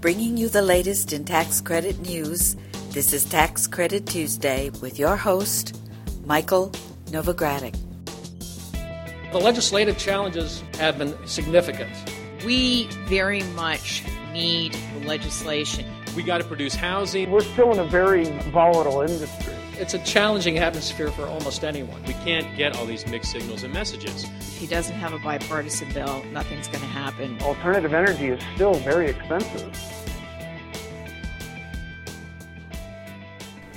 Bringing you the latest in tax credit news, this is Tax Credit Tuesday with your host, Michael Novogradac. The legislative challenges have been significant. We very much need the legislation. We got to produce housing. We're still in a very volatile industry. It's a challenging atmosphere for almost anyone. We can't get all these mixed signals and messages. If he doesn't have a bipartisan bill, nothing's going to happen. Alternative energy is still very expensive.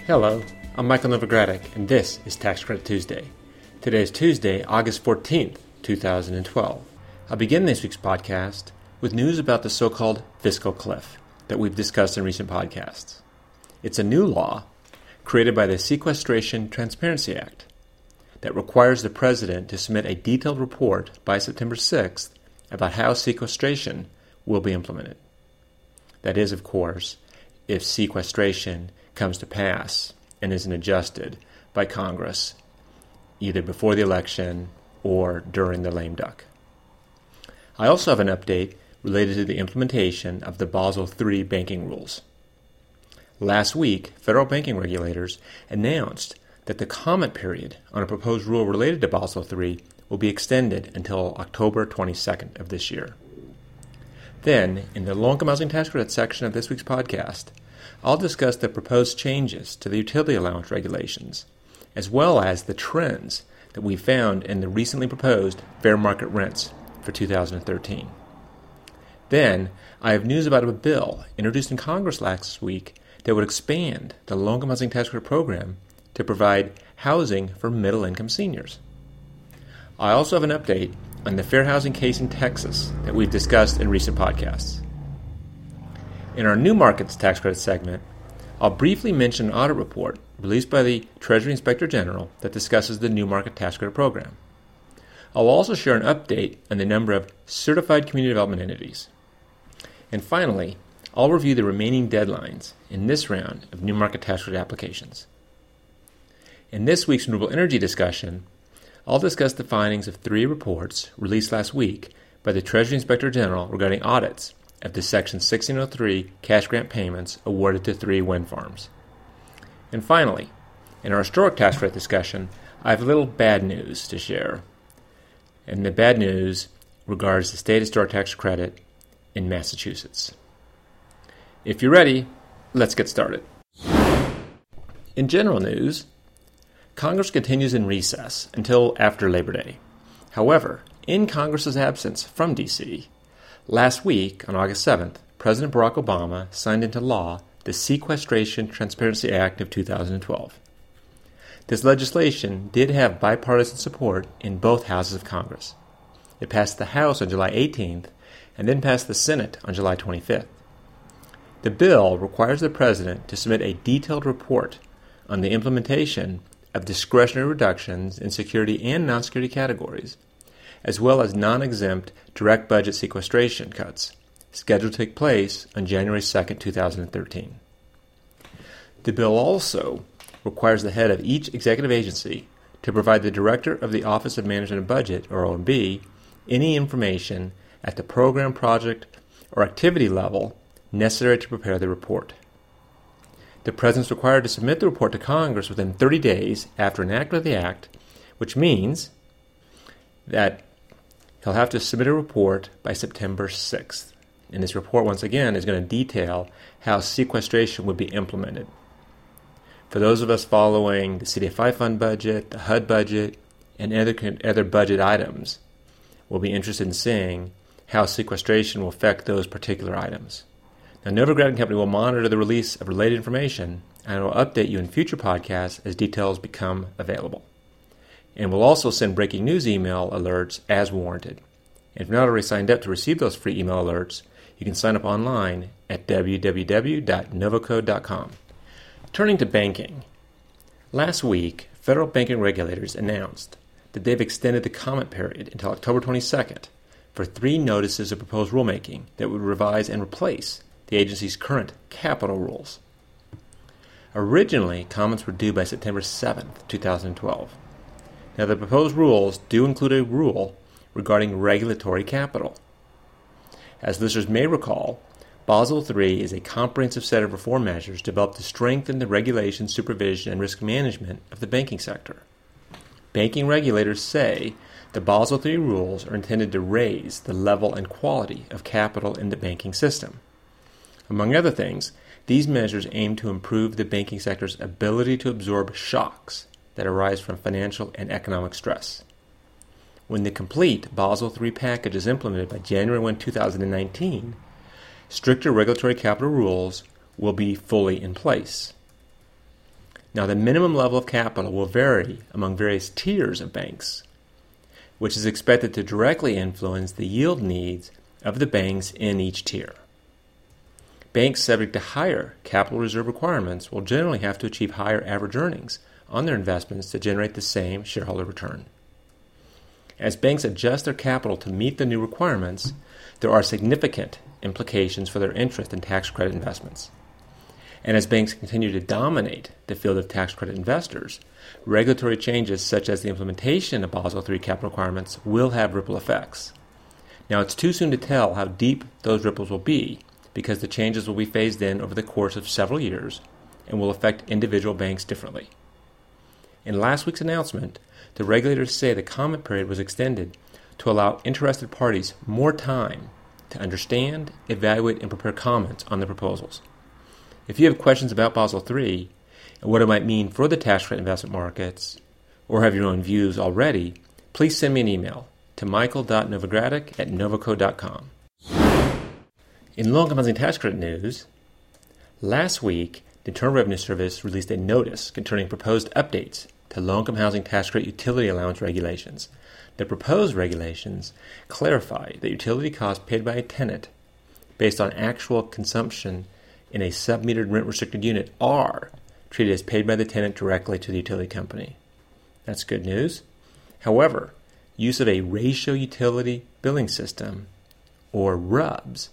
Hello, I'm Michael Novogradac, and this is Tax Credit Tuesday. Today is Tuesday, August 14th, 2012. I'll begin this week's podcast with news about the so called fiscal cliff that we've discussed in recent podcasts. It's a new law created by the Sequestration Transparency Act that requires the President to submit a detailed report by September 6th about how sequestration will be implemented. That is, of course, if sequestration comes to pass and isn't adjusted by Congress either before the election or during the lame duck. I also have an update related to the implementation of the Basel III banking rules. Last week, federal banking regulators announced that the comment period on a proposed rule related to Basel III will be extended until October 22nd of this year. Then, in the income housing tax credit section of this week's podcast, I'll discuss the proposed changes to the utility allowance regulations, as well as the trends that we found in the recently proposed fair market rents for 2013. Then, I have news about a bill introduced in Congress last week that would expand the income housing tax credit program to provide housing for middle income seniors. I also have an update on the fair housing case in Texas that we've discussed in recent podcasts. In our new markets tax credit segment, I'll briefly mention an audit report released by the Treasury Inspector General that discusses the new market tax credit program. I'll also share an update on the number of certified community development entities. And finally, I'll review the remaining deadlines in this round of new market tax credit applications. In this week's renewable energy discussion, I'll discuss the findings of three reports released last week by the Treasury Inspector General regarding audits of the Section 1603 cash grant payments awarded to three wind farms. And finally, in our historic tax credit discussion, I have a little bad news to share. And the bad news regards the state historic tax credit in Massachusetts. If you're ready, let's get started. In general news, Congress continues in recess until after Labor Day. However, in Congress's absence from D.C., last week, on August 7th, President Barack Obama signed into law the Sequestration Transparency Act of 2012. This legislation did have bipartisan support in both houses of Congress. It passed the House on July 18th and then passed the Senate on July 25th. The bill requires the President to submit a detailed report on the implementation of discretionary reductions in security and non security categories, as well as non exempt direct budget sequestration cuts, scheduled to take place on January 2, 2013. The bill also requires the head of each executive agency to provide the Director of the Office of Management and Budget, or OMB, any information at the program, project, or activity level necessary to prepare the report. The President is required to submit the report to Congress within 30 days after enactment of the Act, which means that he'll have to submit a report by September 6th. And this report, once again, is going to detail how sequestration would be implemented. For those of us following the CDFI fund budget, the HUD budget, and other, other budget items, we'll be interested in seeing how sequestration will affect those particular items. Now, Novogradac Company will monitor the release of related information and will update you in future podcasts as details become available. And we'll also send breaking news email alerts as warranted. And if you're not already signed up to receive those free email alerts, you can sign up online at www.novoco.com. Turning to banking. Last week, federal banking regulators announced that they've extended the comment period until October 22nd for three notices of proposed rulemaking that would revise and replace the agency's current capital rules. Originally, comments were due by September 7, 2012. Now, the proposed rules do include a rule regarding regulatory capital. As listeners may recall, Basel III is a comprehensive set of reform measures developed to strengthen the regulation, supervision, and risk management of the banking sector. Banking regulators say the Basel III rules are intended to raise the level and quality of capital in the banking system. Among other things, these measures aim to improve the banking sector's ability to absorb shocks that arise from financial and economic stress. When the complete Basel III package is implemented by January 1, 2019, stricter regulatory capital rules will be fully in place. Now, the minimum level of capital will vary among various tiers of banks, which is expected to directly influence the yield needs of the banks in each tier. Banks subject to higher capital reserve requirements will generally have to achieve higher average earnings on their investments to generate the same shareholder return. As banks adjust their capital to meet the new requirements, there are significant implications for their interest in tax credit investments. And as banks continue to dominate the field of tax credit investors, regulatory changes such as the implementation of Basel III capital requirements will have ripple effects. Now, it's too soon to tell how deep those ripples will be because the changes will be phased in over the course of several years and will affect individual banks differently. In last week's announcement, the regulators say the comment period was extended to allow interested parties more time to understand, evaluate, and prepare comments on the proposals. If you have questions about Basel III and what it might mean for the tax credit investment markets, or have your own views already, please send me an email to michael.novogradac at novoco.com. In income housing tax credit news, last week, the Internal Revenue Service released a notice concerning proposed updates to low income housing tax credit utility allowance regulations. The proposed regulations clarify that utility costs paid by a tenant based on actual consumption in a submetered rent restricted unit are treated as paid by the tenant directly to the utility company. That's good news. However, use of a ratio utility billing system, or RUBS,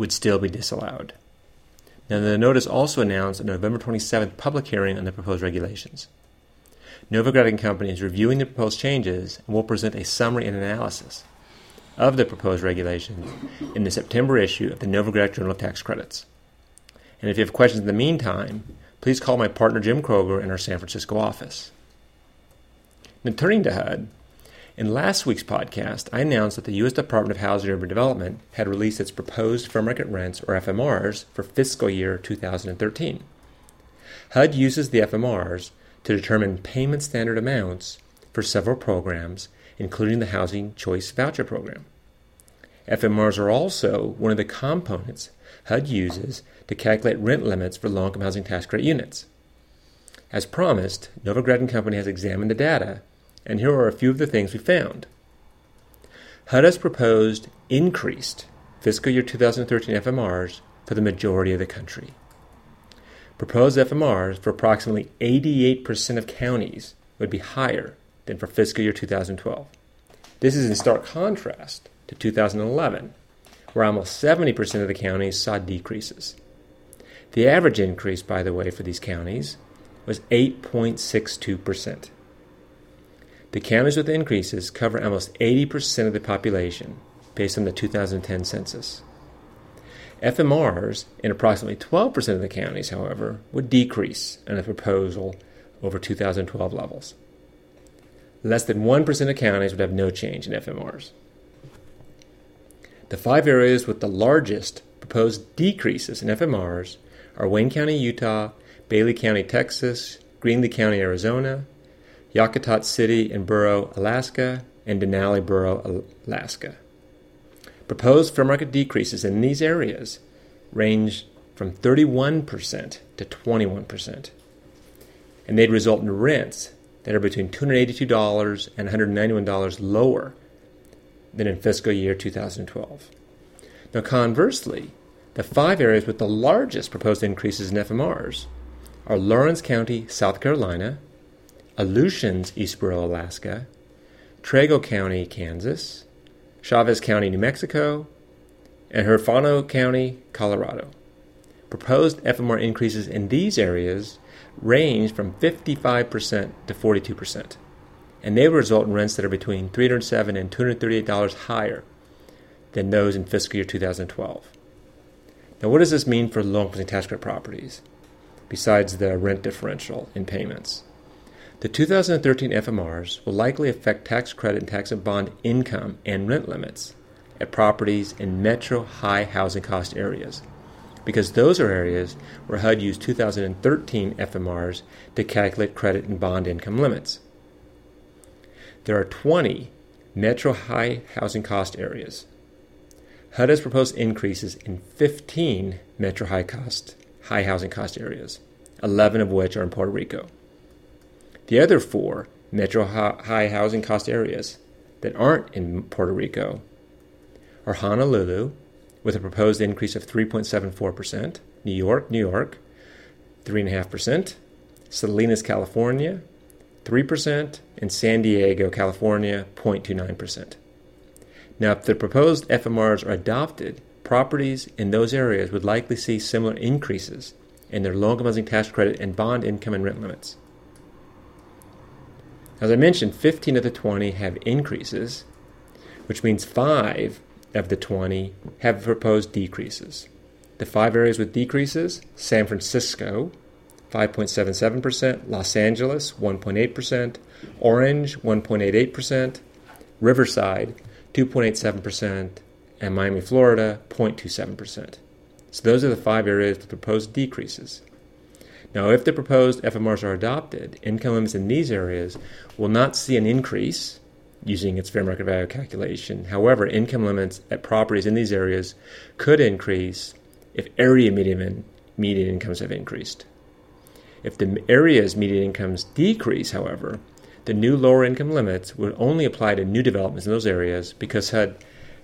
would still be disallowed. Now, the notice also announced a November 27th public hearing on the proposed regulations. Novogradac Company is reviewing the proposed changes and will present a summary and analysis of the proposed regulations in the September issue of the Novogradac Journal of Tax Credits. And if you have questions in the meantime, please call my partner Jim Kroger in our San Francisco office. Now, turning to HUD, in last week's podcast, I announced that the U.S. Department of Housing and Urban Development had released its proposed fair market rents, or FMRs, for fiscal year 2013. HUD uses the FMRs to determine payment standard amounts for several programs, including the Housing Choice Voucher Program. FMRs are also one of the components HUD uses to calculate rent limits for low income housing tax credit units. As promised, Novogradac Company has examined the data, and here are a few of the things we found. HUD has proposed increased fiscal year 2013 FMRs for the majority of the country. Proposed FMRs for approximately 88% of counties would be higher than for fiscal year 2012. This is in stark contrast to 2011, where almost 70% of the counties saw decreases. The average increase, by the way, for these counties was 8.62%. The counties with increases cover almost 80% of the population based on the 2010 census. FMRs in approximately 12% of the counties, however, would decrease in a proposal over 2012 levels. Less than 1% of counties would have no change in FMRs. The five areas with the largest proposed decreases in FMRs are Wayne County, Utah, Bailey County, Texas, Greenlee County, Arizona, Yakutat City and Borough, Alaska, and Denali Borough, Alaska. Proposed fair market decreases in these areas range from 31% to 21%. And they'd result in rents that are between $282 and $191 lower than in fiscal year 2012. Now, conversely, the five areas with the largest proposed increases in FMRs are Lawrence County, South Carolina, Aleutians, East Borough, Alaska, Trego County, Kansas, Chaves County, New Mexico, and Huerfano County, Colorado. Proposed FMR increases in these areas range from 55% to 42%, and they will result in rents that are between $307 and $238 higher than those in fiscal year 2012. Now, what does this mean for low income tax credit properties, besides the rent differential in payments? The 2013 FMRs will likely affect tax credit and tax and bond income and rent limits at properties in metro high housing cost areas, because those are areas where HUD used 2013 FMRs to calculate credit and bond income limits. There are 20 metro high housing cost areas. HUD has proposed increases in 15 metro high cost high housing cost areas, 11 of which are in Puerto Rico. The other four metro high housing cost areas that aren't in Puerto Rico are Honolulu, with a proposed increase of 3.74%, New York, New York, 3.5%, Salinas, California, 3%, and San Diego, California, 0.29%. Now, if the proposed FMRs are adopted, properties in those areas would likely see similar increases in their income housing tax credit and bond income and rent limits. As I mentioned, 15 of the 20 have increases, which means 5 of the 20 have proposed decreases. The five areas with decreases San Francisco, 5.77%, Los Angeles, 1.8%, Orange, 1.88%, Riverside, 2.87%, and Miami, Florida, 0.27%. So those are the five areas with proposed decreases. Now, if the proposed FMRs are adopted, income limits in these areas will not see an increase using its fair market value calculation. However, income limits at properties in these areas could increase if area median, median incomes have increased. If the area's median incomes decrease, however, the new lower income limits would only apply to new developments in those areas because HUD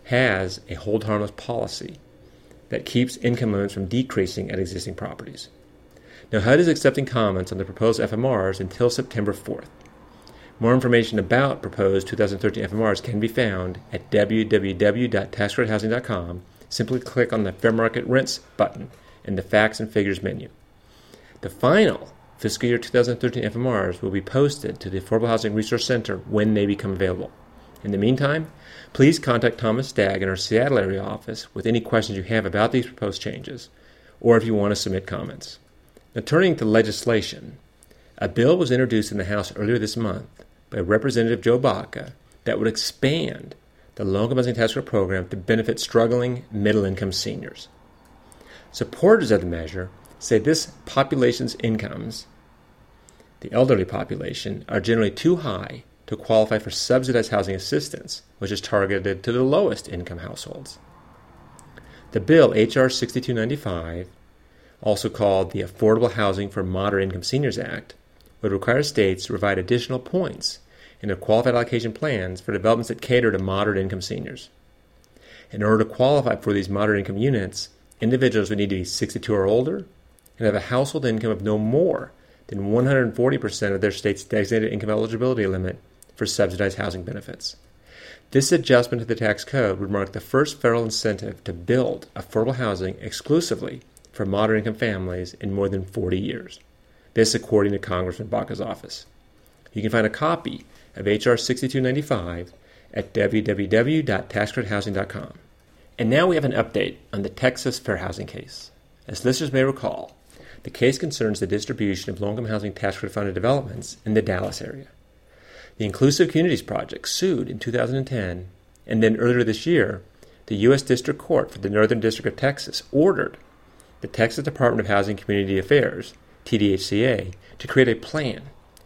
has a hold harmless policy that keeps income limits from decreasing at existing properties. Now, HUD is accepting comments on the proposed FMRs until September 4th. More information about proposed 2013 FMRs can be found at www.taxcredithousing.com. Simply click on the Fair Market Rents button in the Facts and Figures menu. The final fiscal year 2013 FMRs will be posted to the Affordable Housing Resource Center when they become available. In the meantime, please contact Thomas Stagg in our Seattle area office with any questions you have about these proposed changes, or if you want to submit comments. Now, turning to legislation, a bill was introduced in the House earlier this month by Representative Joe Baca that would expand the income housing tax credit program to benefit struggling middle income seniors. Supporters of the measure say this population's incomes, the elderly population, are generally too high to qualify for subsidized housing assistance, which is targeted to the lowest income households. The bill, H.R. 6295, also called the Affordable Housing for Moderate Income Seniors Act, would require states to provide additional points in their qualified allocation plans for developments that cater to moderate income seniors. In order to qualify for these moderate income units, individuals would need to be 62 or older and have a household income of no more than 140% of their state's designated income eligibility limit for subsidized housing benefits. This adjustment to the tax code would mark the first federal incentive to build affordable housing exclusively for moderate income families in more than 40 years. This, according to Congressman Baca's office. You can find a copy of H.R. 6295 at www.taxcredithousing.com. And now we have an update on the Texas Fair Housing case. As listeners may recall, the case concerns the distribution of low income housing tax credit funded developments in the Dallas area. The Inclusive Communities Project sued in 2010, and then earlier this year, the U.S. District Court for the Northern District of Texas ordered the Texas Department of Housing and Community Affairs, TDHCA, to create a plan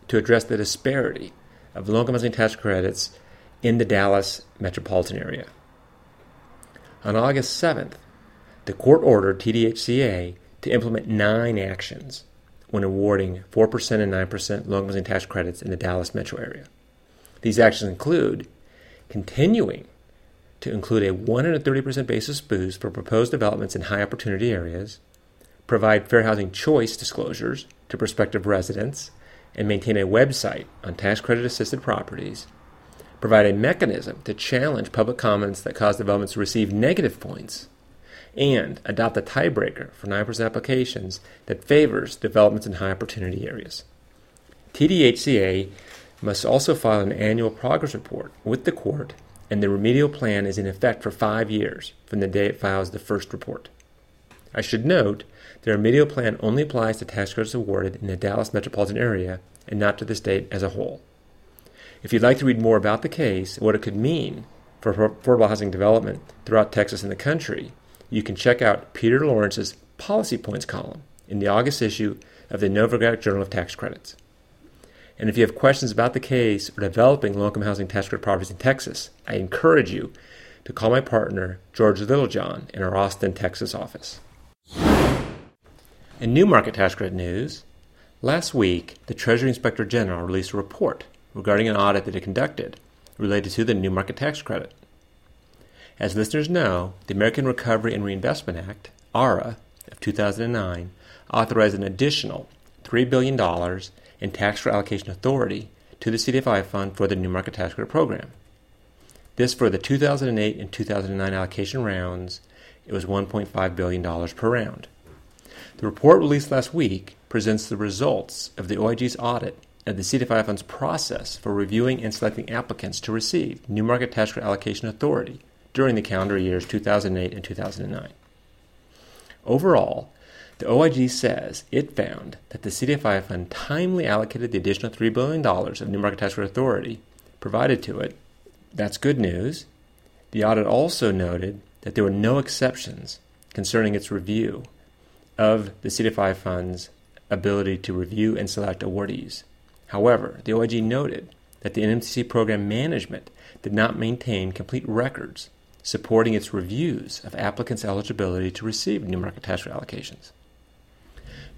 to address the disparity of low income housing tax credits in the Dallas metropolitan area. On August 7th, the court ordered TDHCA to implement nine actions when awarding 4% and 9% low income housing tax credits in the Dallas metro area. These actions include continuing to include a 130% basis boost for proposed developments in high opportunity areas, provide fair housing choice disclosures to prospective residents, and maintain a website on tax credit assisted properties, provide a mechanism to challenge public comments that cause developments to receive negative points and adopt a tiebreaker for 9% applications that favors developments in high opportunity areas. TDHCA must also file an annual progress report with the court, and the remedial plan is in effect for five years from the day it files the first report. I should note the remedial plan only applies to tax credits awarded in the Dallas metropolitan area and not to the state as a whole. If you'd like to read more about the case and what it could mean for affordable housing development throughout Texas and the country, you can check out Peter Lawrence's Policy Points column in the August issue of the Novogradac Journal of Tax Credits. And if you have questions about the case or developing low income housing tax credit properties in Texas, I encourage you to call my partner, George Littlejohn, in our Austin, Texas office. In new market tax credit news, last week the Treasury Inspector General released a report regarding an audit that it conducted related to the new market tax credit. As listeners know, the American Recovery and Reinvestment Act, ARA, of 2009 authorized an additional $3 billion in tax credit allocation authority to the CDFI fund for the new market tax credit program. This for the 2008 and 2009 allocation rounds, it was $1.5 billion per round. The report released last week presents the results of the OIG's audit of the CDFI fund's process for reviewing and selecting applicants to receive new market tax credit allocation authority during the calendar years 2008 and 2009. Overall, the OIG says it found that the CDFI fund timely allocated the additional $3 billion of new market tax credit authority provided to it. That's good news. The audit also noted that there were no exceptions concerning its review of the CDFI fund's ability to review and select awardees. However, the OIG noted that the NMTC program management did not maintain complete records supporting its reviews of applicants' eligibility to receive new market tax allocations.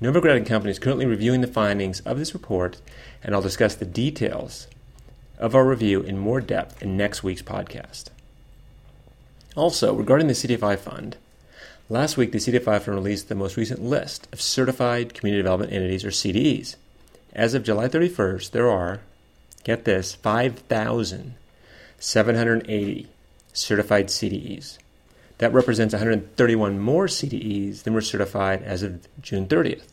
Novogradac Company is currently reviewing the findings of this report, and I'll discuss the details of our review in more depth in next week's podcast. Also, regarding the CDFI fund, last week the CDFI fund released the most recent list of certified community development entities, or CDEs. As of July 31st, there are, get this, 5,780 certified CDEs. That represents 131 more CDEs than were certified as of June 30th.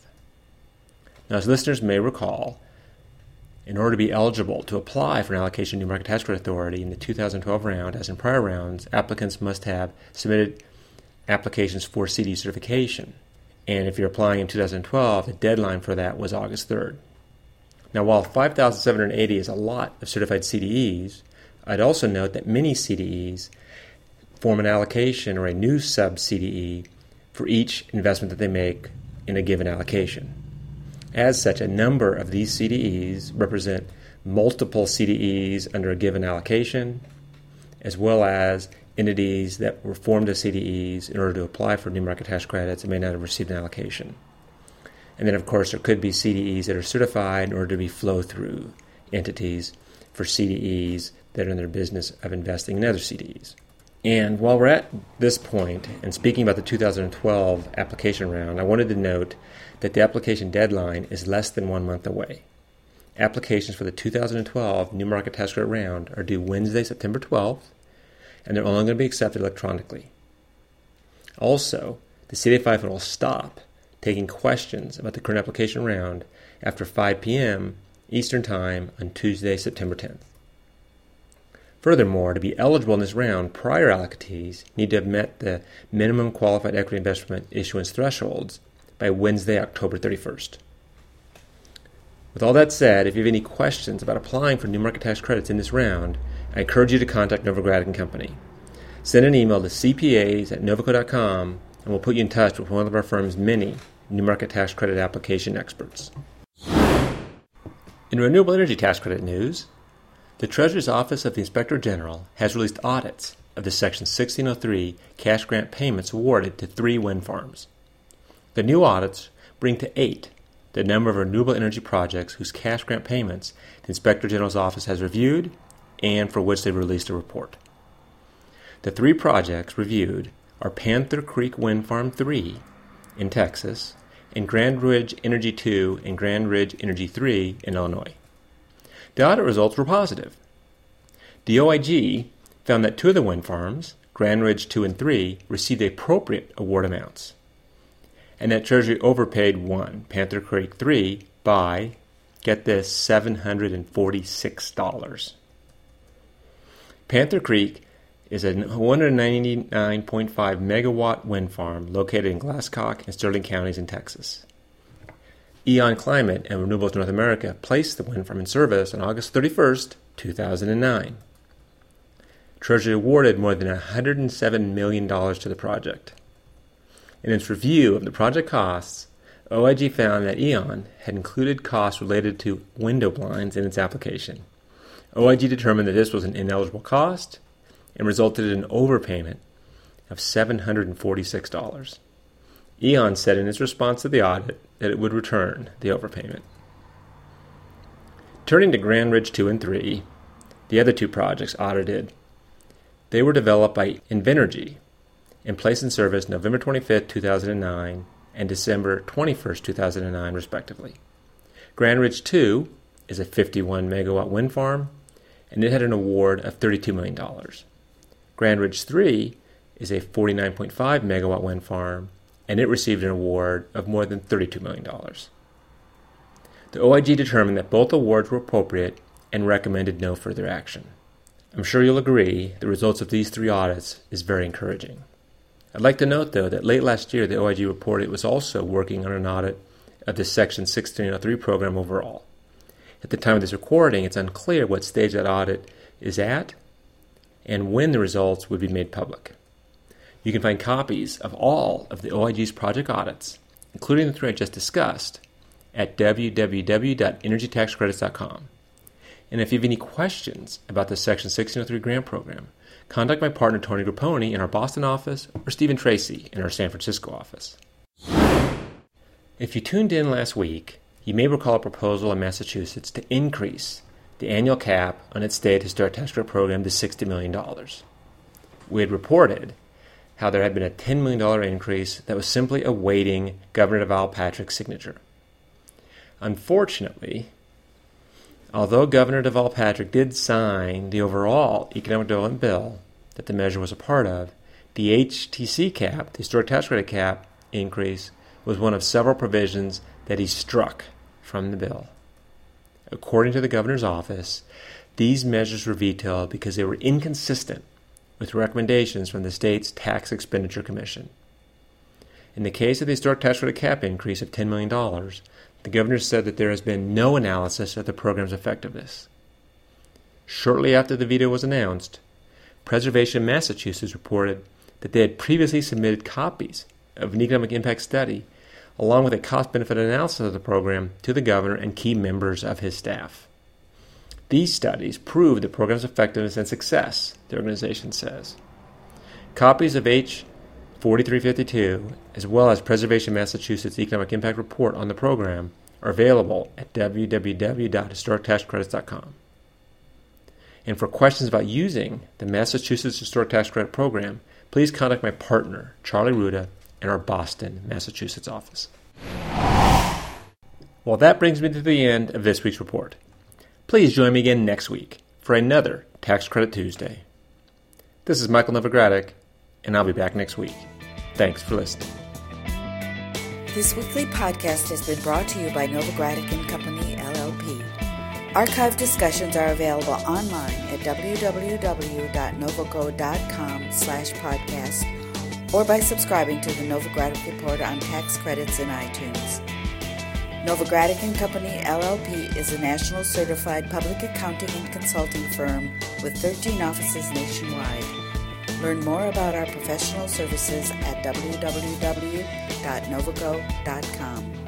Now, as listeners may recall, in order to be eligible to apply for an allocation of new market tax credit authority in the 2012 round, as in prior rounds, applicants must have submitted applications for CD certification. And if you're applying in 2012, the deadline for that was August 3rd. Now, while 5,780 is a lot of certified CDEs, I'd also note that many CDEs form an allocation or a new sub CDE for each investment that they make in a given allocation. As such, a number of these CDEs represent multiple CDEs under a given allocation, as well as entities that were formed as CDEs in order to apply for new market tax credits and may not have received an allocation. And then, of course, there could be CDEs that are certified in order to be flow through entities for CDEs that are in their business of investing in other CDs. And while we're at this point and speaking about the 2012 application round, I wanted to note that the application deadline is less than one month away. Applications for the 2012 New Market Tax Credit round are due Wednesday, September 12th, and they're only going to be accepted electronically. Also, the CDFI will stop taking questions about the current application round after 5 p.m. Eastern Time on Tuesday, September 10th. Furthermore, to be eligible in this round, prior allocatees need to have met the minimum qualified equity investment issuance thresholds by Wednesday, October 31st. With all that said, if you have any questions about applying for new market tax credits in this round, I encourage you to contact Novogradac Company. Send an email to cpas at novoco.com and we'll put you in touch with one of our firm's many new market tax credit application experts. In renewable energy tax credit news, the Treasury's Office of the Inspector General has released audits of the Section 1603 cash grant payments awarded to three wind farms. The new audits bring to eight the number of renewable energy projects whose cash grant payments the Inspector General's office has reviewed and for which they have released a report. The three projects reviewed are Panther Creek Wind Farm 3 in Texas and Grand Ridge Energy 2 and Grand Ridge Energy 3 in Illinois. The audit results were positive. The OIG found that two of the wind farms, Grand Ridge 2 and 3, received appropriate award amounts, and that Treasury overpaid one, Panther Creek 3, by, get this, $746. Panther Creek is a 199.5 megawatt wind farm located in Glasscock and Sterling counties in Texas. E.ON Climate and Renewables North America placed the wind farm in service on August 31, 2009. Treasury awarded more than $107 million to the project. In its review of the project costs, OIG found that E.ON had included costs related to window blinds in its application. OIG determined that this was an ineligible cost and resulted in an overpayment of $746. E.ON said in its response to the audit that it would return the overpayment. Turning to Grand Ridge 2 and 3, the other two projects audited, they were developed by Invenergy and placed in service November 25, 2009 and December 21, 2009, respectively. Grand Ridge 2 is a 51 megawatt wind farm and it had an award of $32 million. Grand Ridge 3 is a 49.5 megawatt wind farm and it received an award of more than $32 million. The OIG determined that both awards were appropriate and recommended no further action. I'm sure you'll agree the results of these three audits is very encouraging. I'd like to note, though, that late last year the OIG reported it was also working on an audit of the Section 1603 program overall. At the time of this recording, it's unclear what stage that audit is at and when the results would be made public. You can find copies of all of the OIG's project audits, including the three I just discussed, at www.energytaxcredits.com. And if you have any questions about the Section 1603 grant program, contact my partner Tony Grappone in our Boston office or Stephen Tracy in our San Francisco office. If you tuned in last week, you may recall a proposal in Massachusetts to increase the annual cap on its state historic tax credit program to $60 million. We had reported how there had been a $10 million increase that was simply awaiting Governor Deval Patrick's signature. Unfortunately, although Governor Deval Patrick did sign the overall economic development bill that the measure was a part of, the HTC cap, the historic tax credit cap increase, was one of several provisions that he struck from the bill. According to the governor's office, these measures were vetoed because they were inconsistent with recommendations from the state's Tax Expenditure Commission. In the case of the historic tax credit cap increase of $10 million, the governor said that there has been no analysis of the program's effectiveness. Shortly after the veto was announced, Preservation Massachusetts reported that they had previously submitted copies of an economic impact study along with a cost benefit analysis of the program to the governor and key members of his staff. These studies prove the program's effectiveness and success, the organization says. Copies of H 4352, as well as Preservation Massachusetts Economic Impact Report on the program, are available at www.historictaxcredits.com. And for questions about using the Massachusetts Historic Tax Credit Program, please contact my partner, Charlie Rhuda, in our Boston, Massachusetts office. Well, that brings me to the end of this week's report. Please join me again next week for another Tax Credit Tuesday. This is Michael Novogradac, and I'll be back next week. Thanks for listening. This weekly podcast has been brought to you by Novogradac and Company, LLP. Archived discussions are available online at www.novoco.com slash podcast or by subscribing to the Novogradac Report on tax credits in iTunes. Novogradac and Company LLP is a national certified public accounting and consulting firm with 13 offices nationwide. Learn more about our professional services at www.novoco.com.